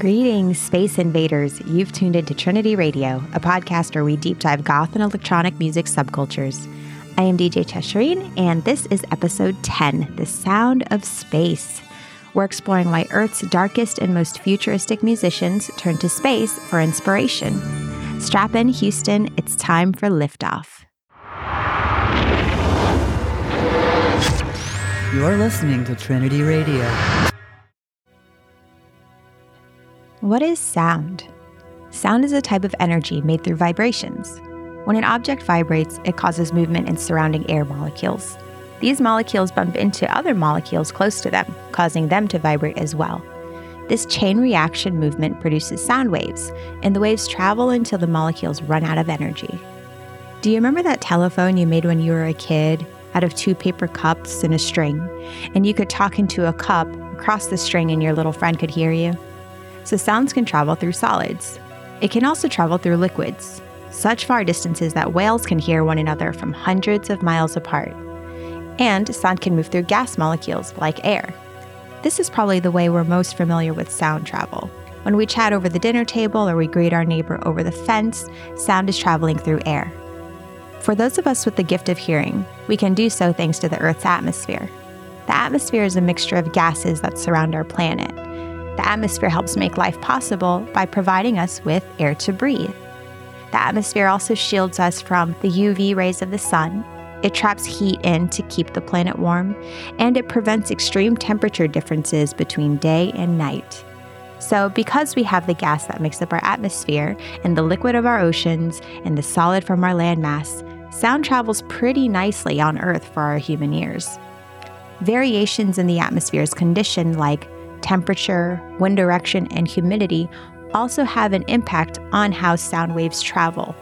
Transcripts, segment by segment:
Greetings, space invaders. You've tuned into Trinity Radio, a podcast where we deep dive goth and electronic music subcultures. I am DJ Cheshireen, and this is episode 10 The Sound of Space. We're exploring why Earth's darkest and most futuristic musicians turn to space for inspiration. Strap in, Houston, it's time for liftoff. You're listening to Trinity Radio. What is sound? Sound is a type of energy made through vibrations. When an object vibrates, it causes movement in surrounding air molecules. These molecules bump into other molecules close to them, causing them to vibrate as well. This chain reaction movement produces sound waves, and the waves travel until the molecules run out of energy. Do you remember that telephone you made when you were a kid out of two paper cups and a string? And you could talk into a cup across the string, and your little friend could hear you? So sounds can travel through solids. It can also travel through liquids, such far distances that whales can hear one another from hundreds of miles apart. And sound can move through gas molecules like air. This is probably the way we're most familiar with sound travel. When we chat over the dinner table or we greet our neighbor over the fence, sound is traveling through air. For those of us with the gift of hearing, we can do so thanks to the Earth's atmosphere. The atmosphere is a mixture of gases that surround our planet, the atmosphere helps make life possible by providing us with air to breathe. The atmosphere also shields us from the UV rays of the sun. It traps heat in to keep the planet warm, and it prevents extreme temperature differences between day and night. So, because we have the gas that makes up our atmosphere, and the liquid of our oceans, and the solid from our landmass, sound travels pretty nicely on Earth for our human ears. Variations in the atmosphere's condition, like temperature, wind direction, and humidity also have an impact on how sound waves travel.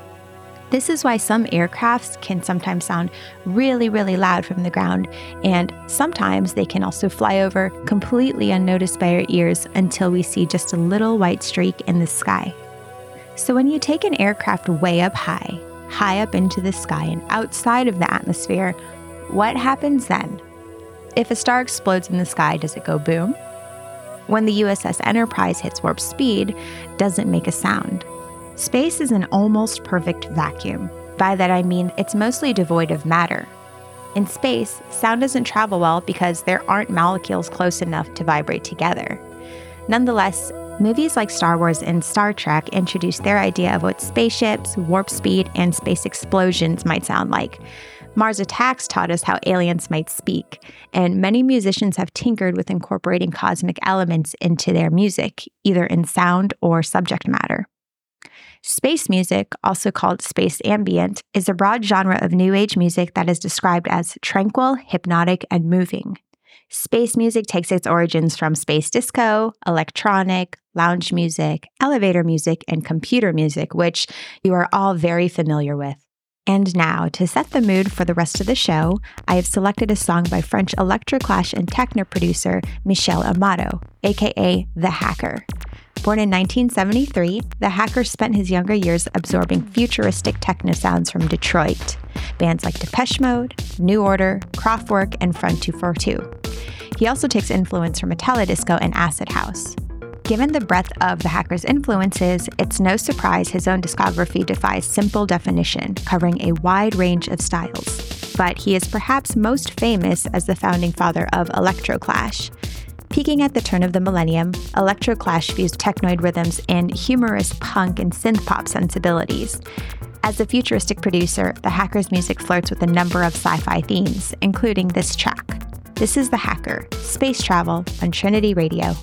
This is why some aircrafts can sometimes sound really, really loud from the ground, and sometimes they can also fly over completely unnoticed by our ears until we see just a little white streak in the sky. So, when you take an aircraft way up high, high up into the sky and outside of the atmosphere, what happens then? If a star explodes in the sky, does it go boom? When the USS Enterprise hits warp speed, doesn't make a sound. Space is an almost perfect vacuum. By that I mean it's mostly devoid of matter. In space, sound doesn't travel well because there aren't molecules close enough to vibrate together. Nonetheless, movies like Star Wars and Star Trek introduced their idea of what spaceships, warp speed, and space explosions might sound like. Mars Attacks taught us how aliens might speak, and many musicians have tinkered with incorporating cosmic elements into their music, either in sound or subject matter. Space music, also called space ambient, is a broad genre of new age music that is described as tranquil, hypnotic, and moving. Space music takes its origins from space disco, electronic, lounge music, elevator music, and computer music, which you are all very familiar with. And now, to set the mood for the rest of the show, I have selected a song by French electroclash and techno producer Michel Amato, aka The Hacker. Born in 1973, The Hacker spent his younger years absorbing futuristic techno sounds from Detroit, bands like Depeche Mode, New Order, Kraftwerk, and Front 242. He also takes influence from Disco and Acid House. Given the breadth of the hacker's influences, it's no surprise his own discography defies simple definition, covering a wide range of styles. But he is perhaps most famous as the founding father of Electroclash. Peaking at the turn of the millennium, Electroclash fused technoid rhythms and humorous punk and synth pop sensibilities. As a futuristic producer, the hacker's music flirts with a number of sci fi themes, including this track. This is The Hacker, Space Travel on Trinity Radio.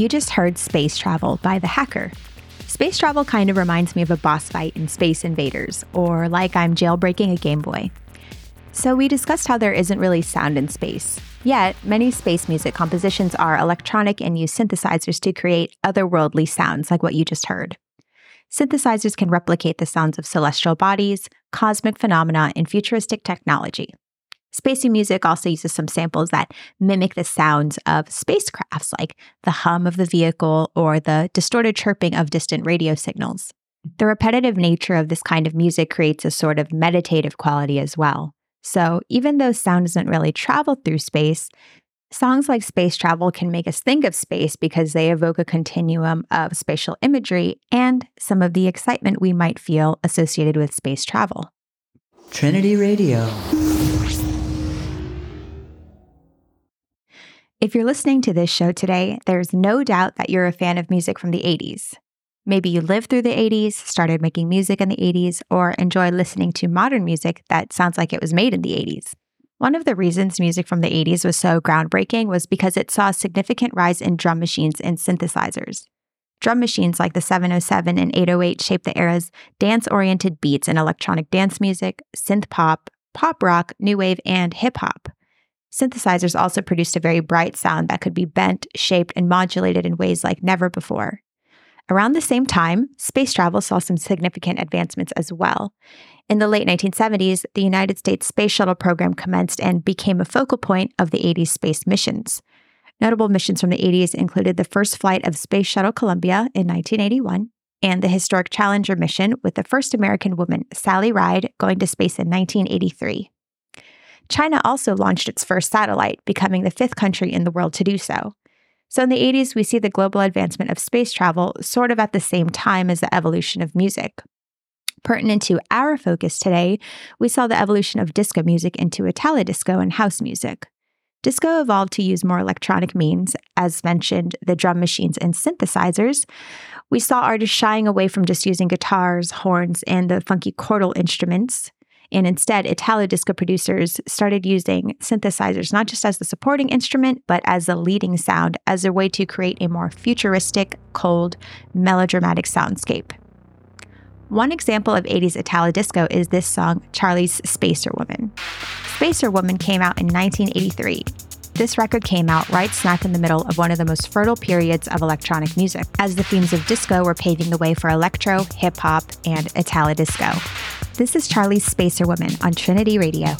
You just heard Space Travel by The Hacker. Space travel kind of reminds me of a boss fight in Space Invaders, or like I'm jailbreaking a Game Boy. So, we discussed how there isn't really sound in space. Yet, many space music compositions are electronic and use synthesizers to create otherworldly sounds like what you just heard. Synthesizers can replicate the sounds of celestial bodies, cosmic phenomena, and futuristic technology. Spacey music also uses some samples that mimic the sounds of spacecrafts, like the hum of the vehicle or the distorted chirping of distant radio signals. The repetitive nature of this kind of music creates a sort of meditative quality as well. So, even though sound doesn't really travel through space, songs like Space Travel can make us think of space because they evoke a continuum of spatial imagery and some of the excitement we might feel associated with space travel. Trinity Radio. If you're listening to this show today, there's no doubt that you're a fan of music from the 80s. Maybe you lived through the 80s, started making music in the 80s, or enjoy listening to modern music that sounds like it was made in the 80s. One of the reasons music from the 80s was so groundbreaking was because it saw a significant rise in drum machines and synthesizers. Drum machines like the 707 and 808 shaped the era's dance oriented beats in electronic dance music, synth pop, pop rock, new wave, and hip hop. Synthesizers also produced a very bright sound that could be bent, shaped, and modulated in ways like never before. Around the same time, space travel saw some significant advancements as well. In the late 1970s, the United States Space Shuttle program commenced and became a focal point of the 80s space missions. Notable missions from the 80s included the first flight of Space Shuttle Columbia in 1981 and the historic Challenger mission with the first American woman, Sally Ride, going to space in 1983. China also launched its first satellite, becoming the fifth country in the world to do so. So in the 80s, we see the global advancement of space travel sort of at the same time as the evolution of music. Pertinent to our focus today, we saw the evolution of disco music into Italo disco and house music. Disco evolved to use more electronic means, as mentioned, the drum machines and synthesizers. We saw artists shying away from just using guitars, horns, and the funky chordal instruments. And instead, Italo disco producers started using synthesizers not just as the supporting instrument, but as the leading sound as a way to create a more futuristic, cold, melodramatic soundscape. One example of 80s Italo disco is this song, Charlie's Spacer Woman. Spacer Woman came out in 1983. This record came out right smack in the middle of one of the most fertile periods of electronic music, as the themes of disco were paving the way for electro, hip hop, and Italo disco. This is Charlie's Spacer Woman on Trinity Radio.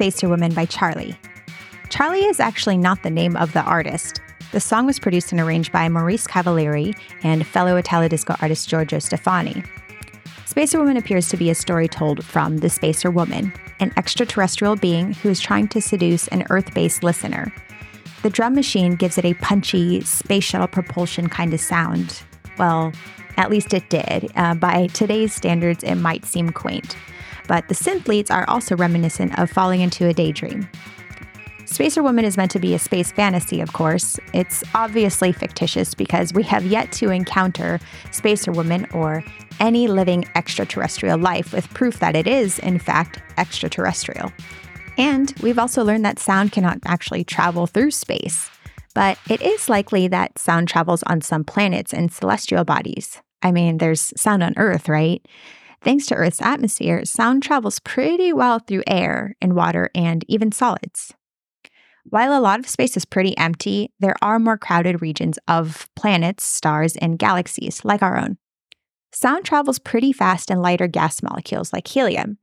Spacer Woman by Charlie. Charlie is actually not the name of the artist. The song was produced and arranged by Maurice Cavalieri and fellow Italo disco artist Giorgio Stefani. Spacer Woman appears to be a story told from the Spacer Woman, an extraterrestrial being who is trying to seduce an Earth based listener. The drum machine gives it a punchy, space shuttle propulsion kind of sound. Well, at least it did. Uh, by today's standards, it might seem quaint. But the synth leads are also reminiscent of falling into a daydream. Spacer Woman is meant to be a space fantasy, of course. It's obviously fictitious because we have yet to encounter Spacer Woman or any living extraterrestrial life with proof that it is, in fact, extraterrestrial. And we've also learned that sound cannot actually travel through space. But it is likely that sound travels on some planets and celestial bodies. I mean, there's sound on Earth, right? Thanks to Earth's atmosphere, sound travels pretty well through air and water and even solids. While a lot of space is pretty empty, there are more crowded regions of planets, stars, and galaxies like our own. Sound travels pretty fast in lighter gas molecules like helium.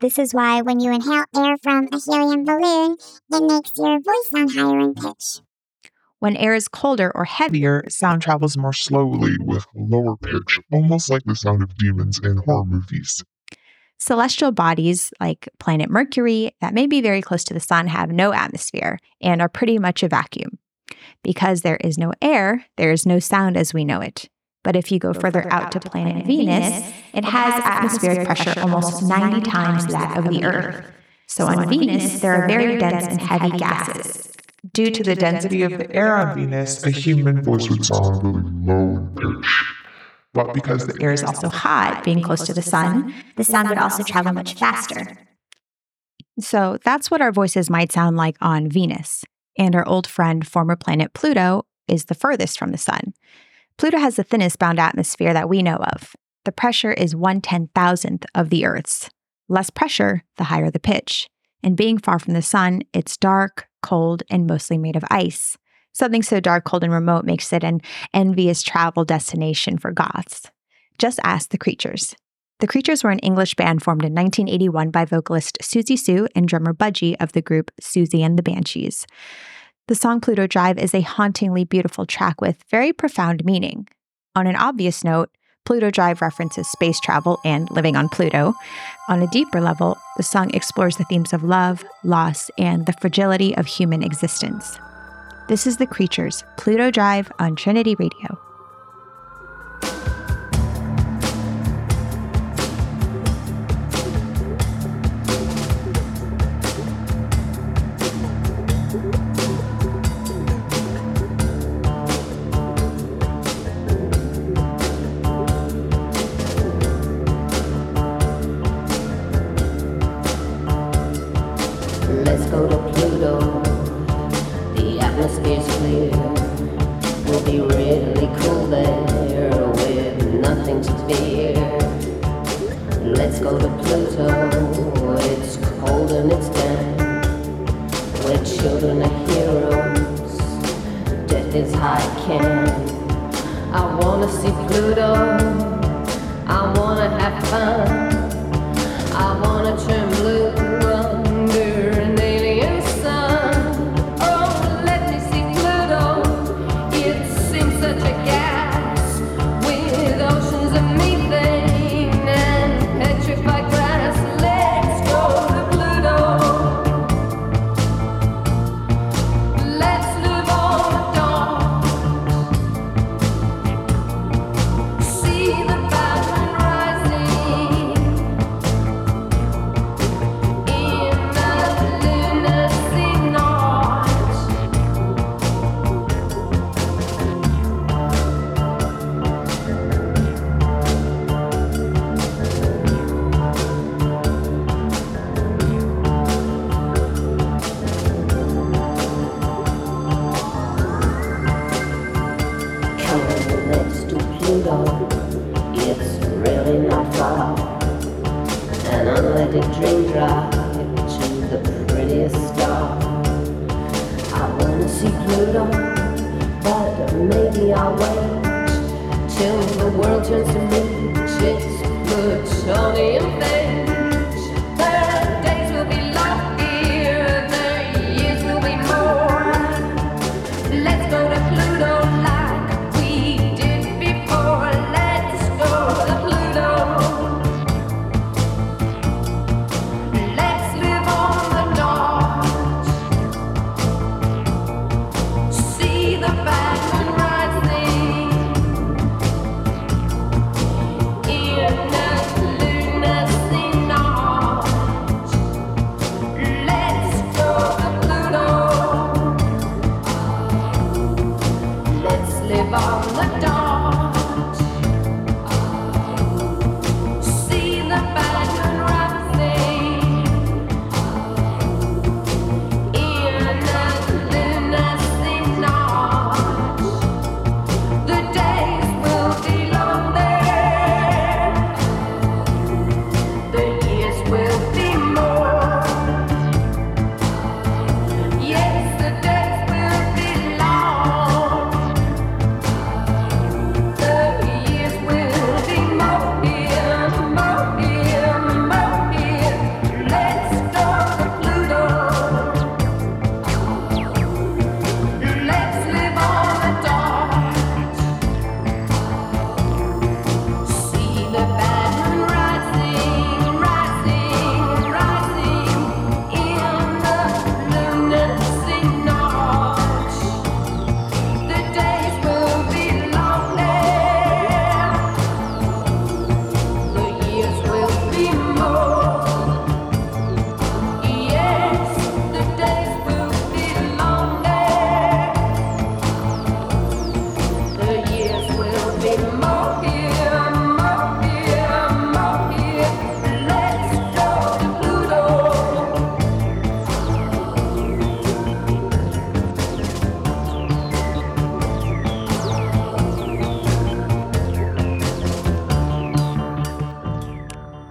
This is why when you inhale air from a helium balloon, it makes your voice sound higher in pitch. When air is colder or heavier, Heavier sound travels more slowly with lower pitch, almost like the sound of demons in horror movies. celestial bodies like planet Mercury that may be very close to the sun have no atmosphere and are pretty much a vacuum. Because there is no air, there is no sound as we know it. But if you go, further, out, to planet Venus, it has atmospheric pressure almost 90 times that of the Earth. So on Venus, there are very dense and heavy gases. Due to the density of the air on Venus, a human voice would sound really low in pitch. But because the air is also hot, being close to the sun, The sound would also travel much faster. So that's what our voices might sound like on Venus. And our old friend, former planet Pluto, is the furthest from the sun. Pluto has the thinnest bound atmosphere that we know of. The pressure is one ten thousandth of the Earth's. Less pressure, the higher the pitch. And being far from the sun, it's dark, cold, and mostly made of ice. Something so dark, cold, and remote makes it an envious travel destination for goths. Just ask the Creatures. The Creatures were an English band formed in 1981 by vocalist Siouxsie Sioux and drummer Budgie of the group Siouxsie and the Banshees. The song Pluto Drive is a hauntingly beautiful track with very profound meaning. On an obvious note, Pluto Drive references space travel and living on Pluto. On a deeper level, the song explores the themes of love, loss, and the fragility of human existence. This is The Creatures, Pluto Drive on Trinity Radio.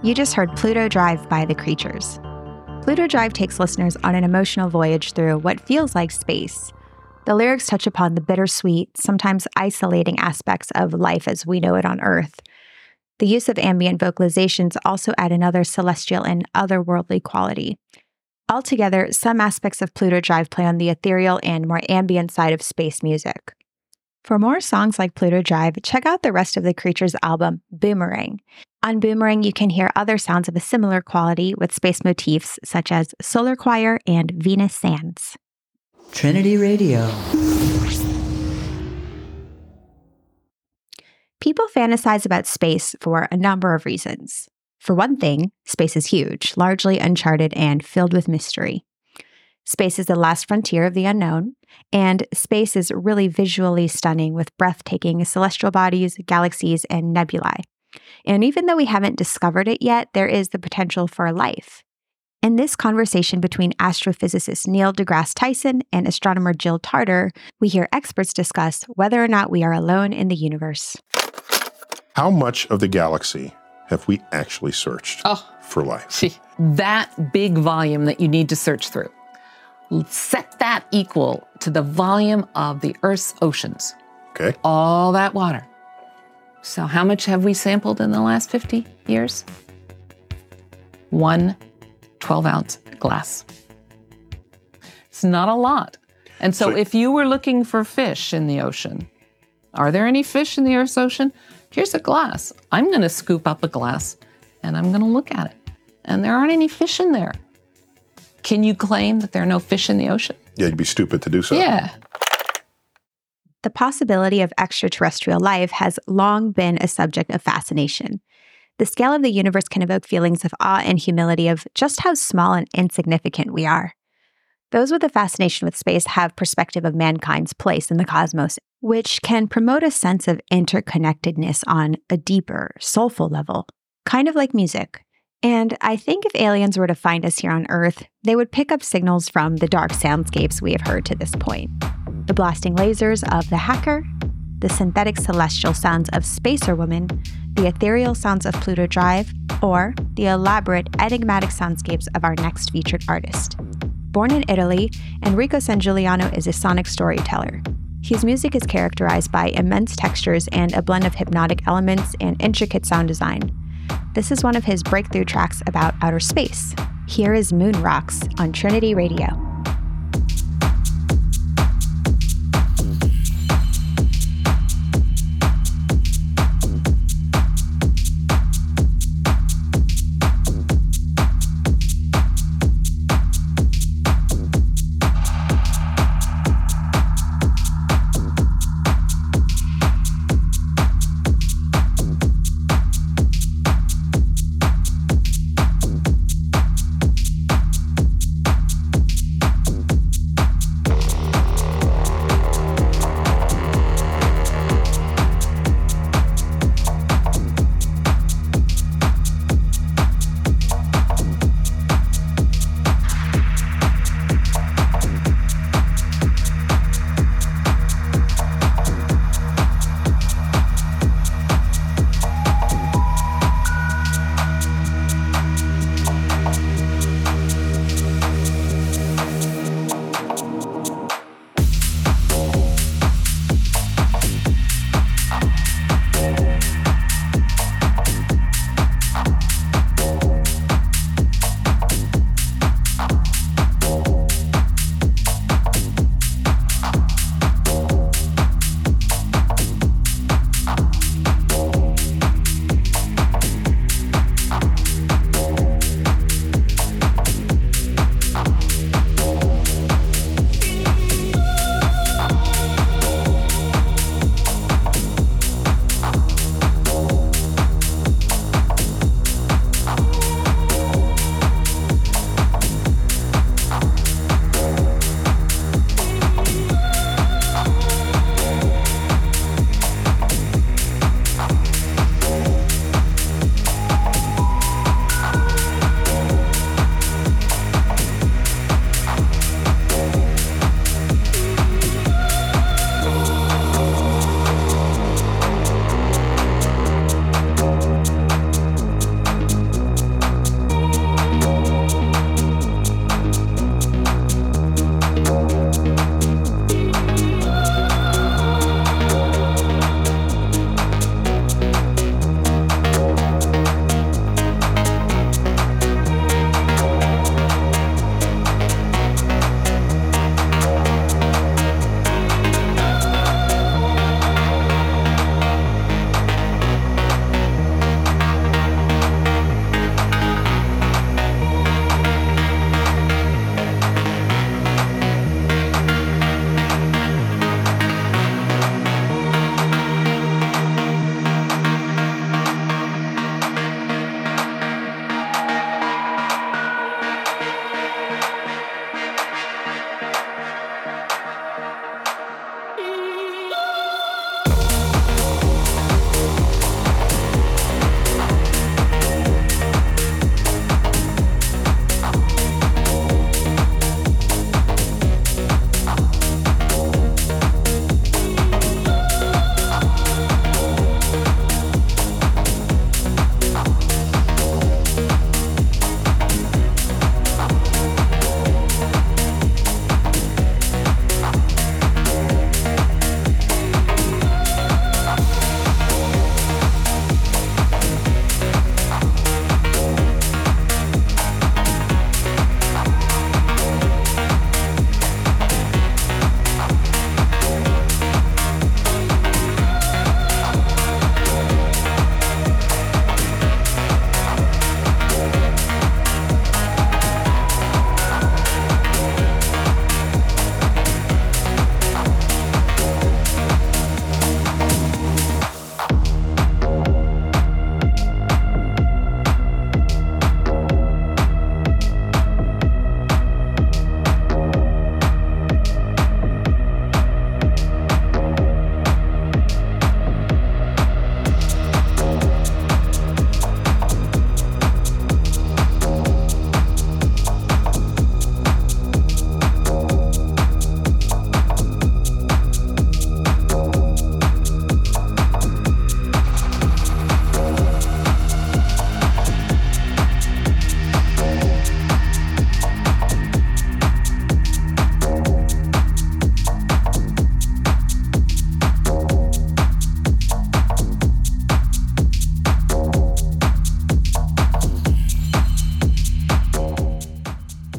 You just heard Pluto Drive by The Creatures. Pluto Drive takes listeners on an emotional voyage through what feels like space. The lyrics touch upon the bittersweet, sometimes isolating aspects of life as we know it on Earth. The use of ambient vocalizations also add another celestial and otherworldly quality. Altogether, some aspects of Pluto Drive play on the ethereal and more ambient side of space music. For more songs like Pluto Drive, check out the rest of the Creatures album, Boomerang. On Boomerang, you can hear other sounds of a similar quality with space motifs such as Solar Choir and Venus Sands. Trinity Radio. People fantasize about space for a number of reasons. For one thing, space is huge, largely uncharted, and filled with mystery. Space is the last frontier of the unknown, and space is really visually stunning with breathtaking celestial bodies, galaxies, and nebulae. And even though we haven't discovered it yet, there is the potential for life. In this conversation between astrophysicist Neil deGrasse Tyson and astronomer Jill Tarter, we hear experts discuss whether or not we are alone in the universe. How much of the galaxy have we actually searched Oh. for life? See, that big volume that you need to search through. Set that equal to the volume of the Earth's oceans, Okay. all that water. So, how much have we sampled in the last 50 years? One 12 ounce glass. It's not a lot. And so, So- if you were looking for fish in the ocean, are there any fish in the Earth's ocean? Here's a glass. I'm going to scoop up a glass and I'm going to look at it. And there aren't any fish in there. Can you claim that there are no fish in the ocean? Yeah, you'd be stupid to do so. Yeah. The possibility of extraterrestrial life has long been a subject of fascination. The scale of the universe can evoke feelings of awe and humility of just how small and insignificant we are. Those with a fascination with space have perspective of mankind's place in the cosmos, which can promote a sense of interconnectedness on a deeper, soulful level, kind of like music. And I think if aliens were to find us here on Earth, they would pick up signals from the dark soundscapes we have heard to this point the blasting lasers of the hacker, the synthetic celestial sounds of Spacer Woman, the ethereal sounds of Pluto Drive, or the elaborate, enigmatic soundscapes of our next featured artist. Born in Italy, Enrico Sangiuliano is a sonic storyteller. His music is characterized by immense textures and a blend of hypnotic elements and intricate sound design. This is one of his breakthrough tracks about outer space. Here is Moon Rocks on Trinity Radio.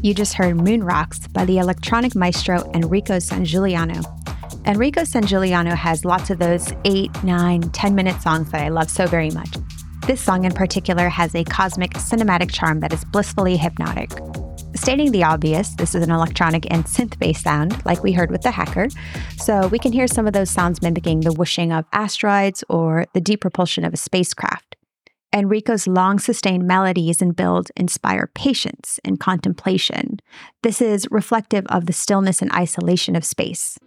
You just heard Moon Rocks by the electronic maestro Enrico Sangiuliano. Enrico Sangiuliano has lots of those 8, 9, 10 minute songs that I love so very much. This song in particular has a cosmic cinematic charm that is blissfully hypnotic. Stating the obvious, this is an electronic and synth based sound, like we heard with the hacker, so we can hear some of those sounds mimicking the whooshing of asteroids or the deep propulsion of a spacecraft. Enrico's long sustained melodies and build inspire patience and contemplation. This is reflective of the stillness and isolation of space.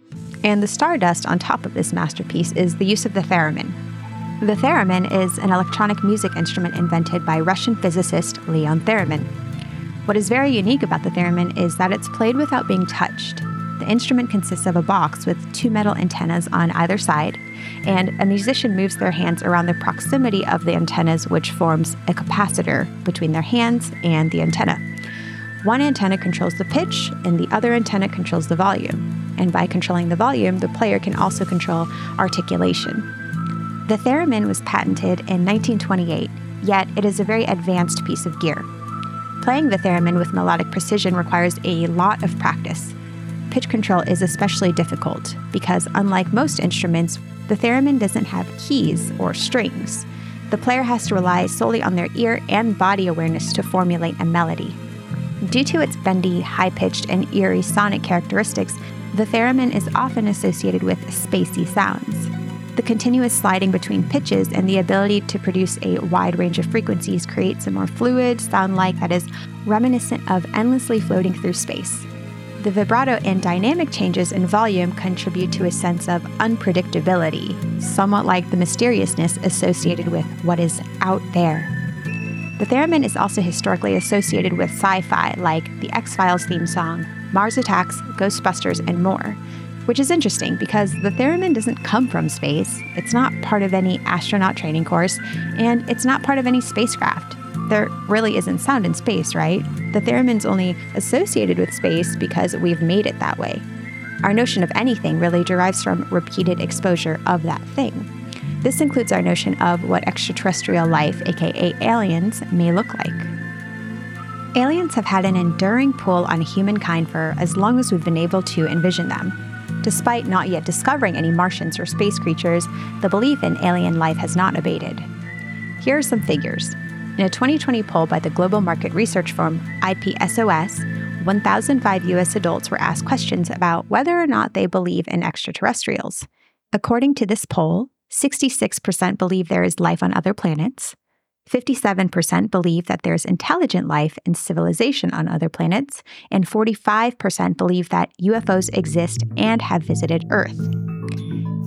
And the stardust on top of this masterpiece is the use of the theremin. The theremin is an electronic music instrument invented by Russian physicist Leon Theremin. What is very unique about the theremin is that it's played without being touched. The instrument consists of a box with two metal antennas on either side, and a musician moves their hands around the proximity of the antennas, which forms a capacitor between their hands and the antenna. One antenna controls the pitch, and the other antenna controls the volume. And by controlling the volume, the player can also control articulation. The theremin was patented in 1928, yet it is a very advanced piece of gear. Playing the theremin with melodic precision requires a lot of practice pitch control is especially difficult because, unlike most instruments, the theremin doesn't have keys or strings. The player has to rely solely on their ear and body awareness to formulate a melody. Due to its bendy, high pitched, and eerie sonic characteristics, the theremin is often associated with spacey sounds. The continuous sliding between pitches and the ability to produce a wide range of frequencies creates a more fluid sound like that is reminiscent of endlessly floating through space. The vibrato and dynamic changes in volume contribute to a sense of unpredictability, somewhat like the mysteriousness associated with what is out there. The theremin is also historically associated with sci fi, like the X Files theme song, Mars Attacks, Ghostbusters, and more, which is interesting because the theremin doesn't come from space, it's not part of any astronaut training course, and it's not part of any spacecraft there really isn't sound in space, right? The theremin's only associated with space because we've made it that way. Our notion of anything really derives from repeated exposure of that thing. This includes our notion of what extraterrestrial life, aka aliens, may look like. Aliens have had an enduring pull on humankind for as long as we've been able to envision them. Despite not yet discovering any Martians or space creatures, the belief in alien life has not abated. Here are some figures. In a 2020 poll by the global market research firm Ipsos, 1,005 US adults were asked questions about whether or not they believe in extraterrestrials. According to this poll, 66% believe there is life on other planets, 57% believe that there's intelligent life and civilization on other planets, and 45% believe that UFOs exist and have visited Earth.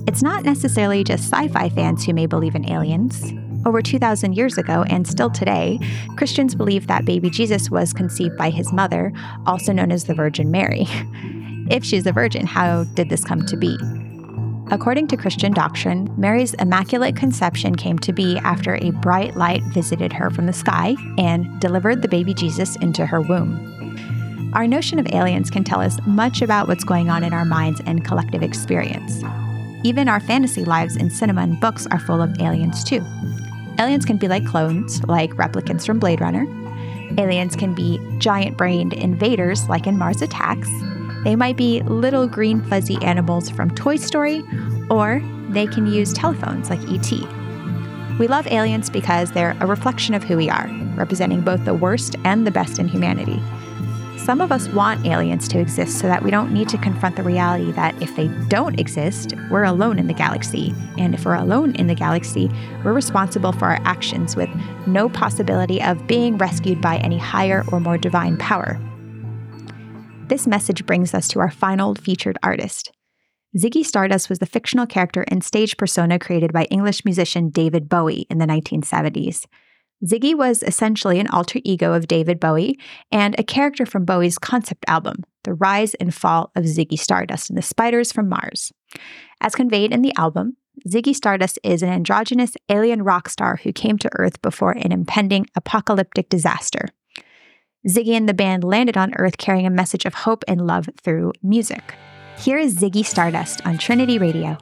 It's not necessarily just sci fi fans who may believe in aliens. Over 2,000 years ago, and still today, Christians believe that baby Jesus was conceived by his mother, also known as the Virgin Mary. if she's a virgin, how did this come to be? According to Christian doctrine, Mary's immaculate conception came to be after a bright light visited her from the sky and delivered the baby Jesus into her womb. Our notion of aliens can tell us much about what's going on in our minds and collective experience. Even our fantasy lives in cinema and books are full of aliens, too. Aliens can be like clones, like replicants from Blade Runner. Aliens can be giant brained invaders, like in Mars Attacks. They might be little green fuzzy animals from Toy Story, or they can use telephones like E.T. We love aliens because they're a reflection of who we are, representing both the worst and the best in humanity. Some of us want aliens to exist so that we don't need to confront the reality that if they don't exist, we're alone in the galaxy. And if we're alone in the galaxy, we're responsible for our actions with no possibility of being rescued by any higher or more divine power. This message brings us to our final featured artist. Ziggy Stardust was the fictional character and stage persona created by English musician David Bowie in the 1970s. Ziggy was essentially an alter ego of David Bowie and a character from Bowie's concept album, The Rise and Fall of Ziggy Stardust and the Spiders from Mars. As conveyed in the album, Ziggy Stardust is an androgynous alien rock star who came to Earth before an impending apocalyptic disaster. Ziggy and the band landed on Earth carrying a message of hope and love through music. Here is Ziggy Stardust on Trinity Radio.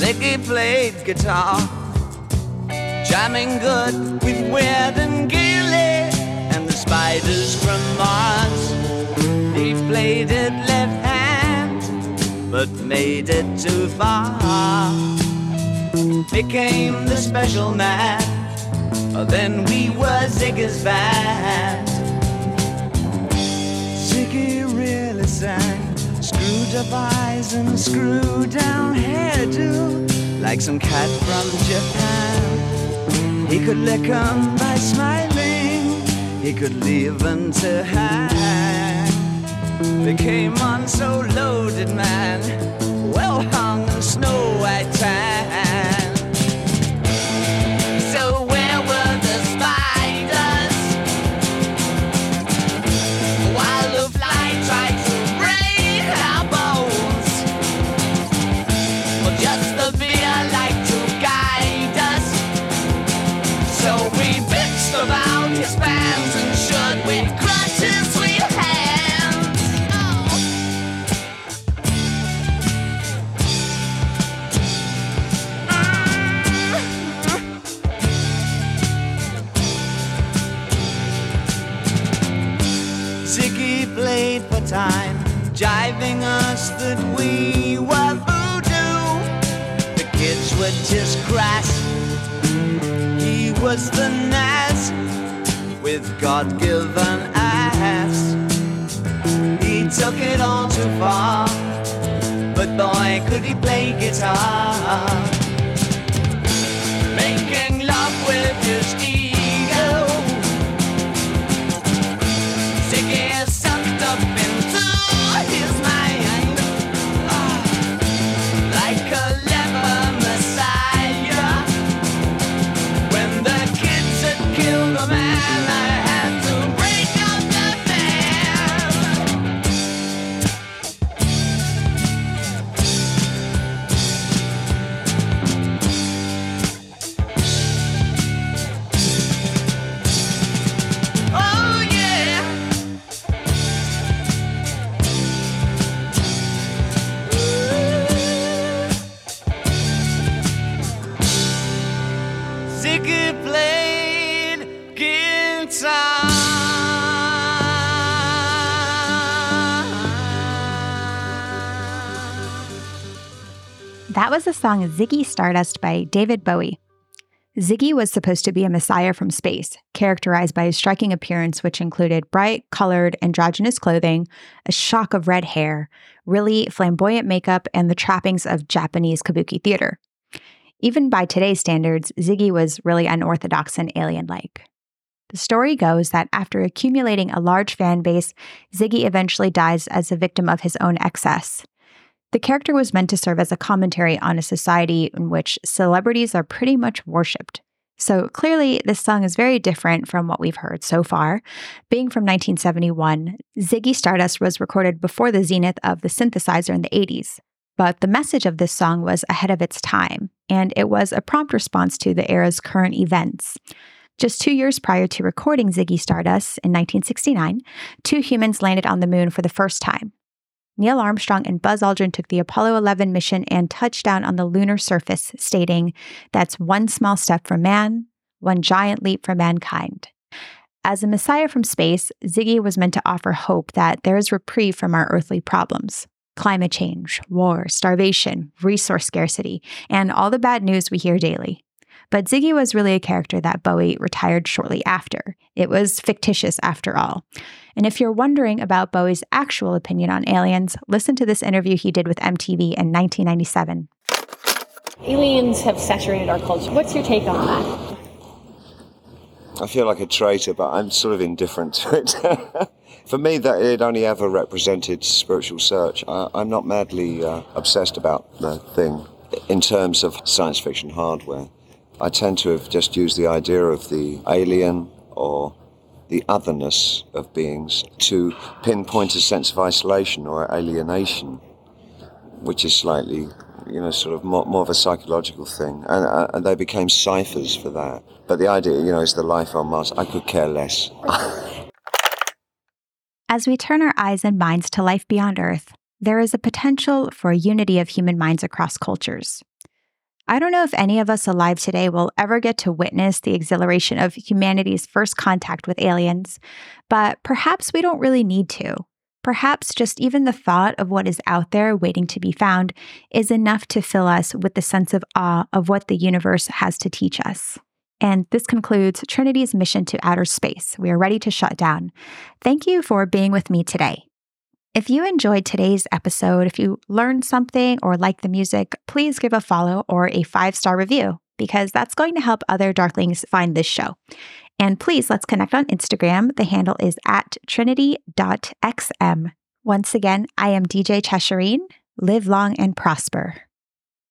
Ziggy played guitar, jamming good with Weird and Gilly and the spiders from Mars. He played it left hand, but made it too far. Became the special man. Oh, then we were Ziggy's band. Ziggy really sang. Eyes and screwed down hairdo. Like some cat from Japan. He could lick 'em by smiling. He could leave 'em to hang. They came on so loaded, man. Well hung in snow white tan. Was the nazz with God given ass. He took it all too far, but boy, could he play guitar. Song Ziggy Stardust by David Bowie. Ziggy was supposed to be a messiah from space, characterized by his striking appearance, which included bright, colored, androgynous clothing, a shock of red hair, really flamboyant makeup, and the trappings of Japanese kabuki theater. Even by today's standards, Ziggy was really unorthodox and alien like. The story goes that after accumulating a large fan base, Ziggy eventually dies as a victim of his own excess. The character was meant to serve as a commentary on a society in which celebrities are pretty much worshipped. So clearly, this song is very different from what we've heard so far. Being from 1971, Ziggy Stardust was recorded before the zenith of the synthesizer in the 80s. But the message of this song was ahead of its time, and it was a prompt response to the era's current events. Just two years prior to recording Ziggy Stardust in 1969, two humans landed on the moon for the first time. Neil Armstrong and Buzz Aldrin took the Apollo 11 mission and touched down on the lunar surface, stating, That's one small step for man, one giant leap for mankind. As a messiah from space, Ziggy was meant to offer hope that there is reprieve from our earthly problems climate change, war, starvation, resource scarcity, and all the bad news we hear daily. But Ziggy was really a character that Bowie retired shortly after. It was fictitious after all. And if you're wondering about Bowie's actual opinion on aliens, listen to this interview he did with MTV in 1997. Aliens have saturated our culture. What's your take on that? I feel like a traitor, but I'm sort of indifferent to it. For me, that it only ever represented spiritual search. I, I'm not madly uh, obsessed about the thing in terms of science fiction hardware. I tend to have just used the idea of the alien or the otherness of beings to pinpoint a sense of isolation or alienation, which is slightly, you know, sort of more, more of a psychological thing. And, uh, and they became ciphers for that. But the idea, you know, is the life on Mars. I could care less. As we turn our eyes and minds to life beyond Earth, there is a potential for unity of human minds across cultures. I don't know if any of us alive today will ever get to witness the exhilaration of humanity's first contact with aliens, but perhaps we don't really need to. Perhaps just even the thought of what is out there waiting to be found is enough to fill us with the sense of awe of what the universe has to teach us. And this concludes Trinity's mission to outer space. We are ready to shut down. Thank you for being with me today. If you enjoyed today's episode, if you learned something or like the music, please give a follow or a five star review because that's going to help other Darklings find this show. And please let's connect on Instagram. The handle is at trinity.xm. Once again, I am DJ Cheshireen. Live long and prosper.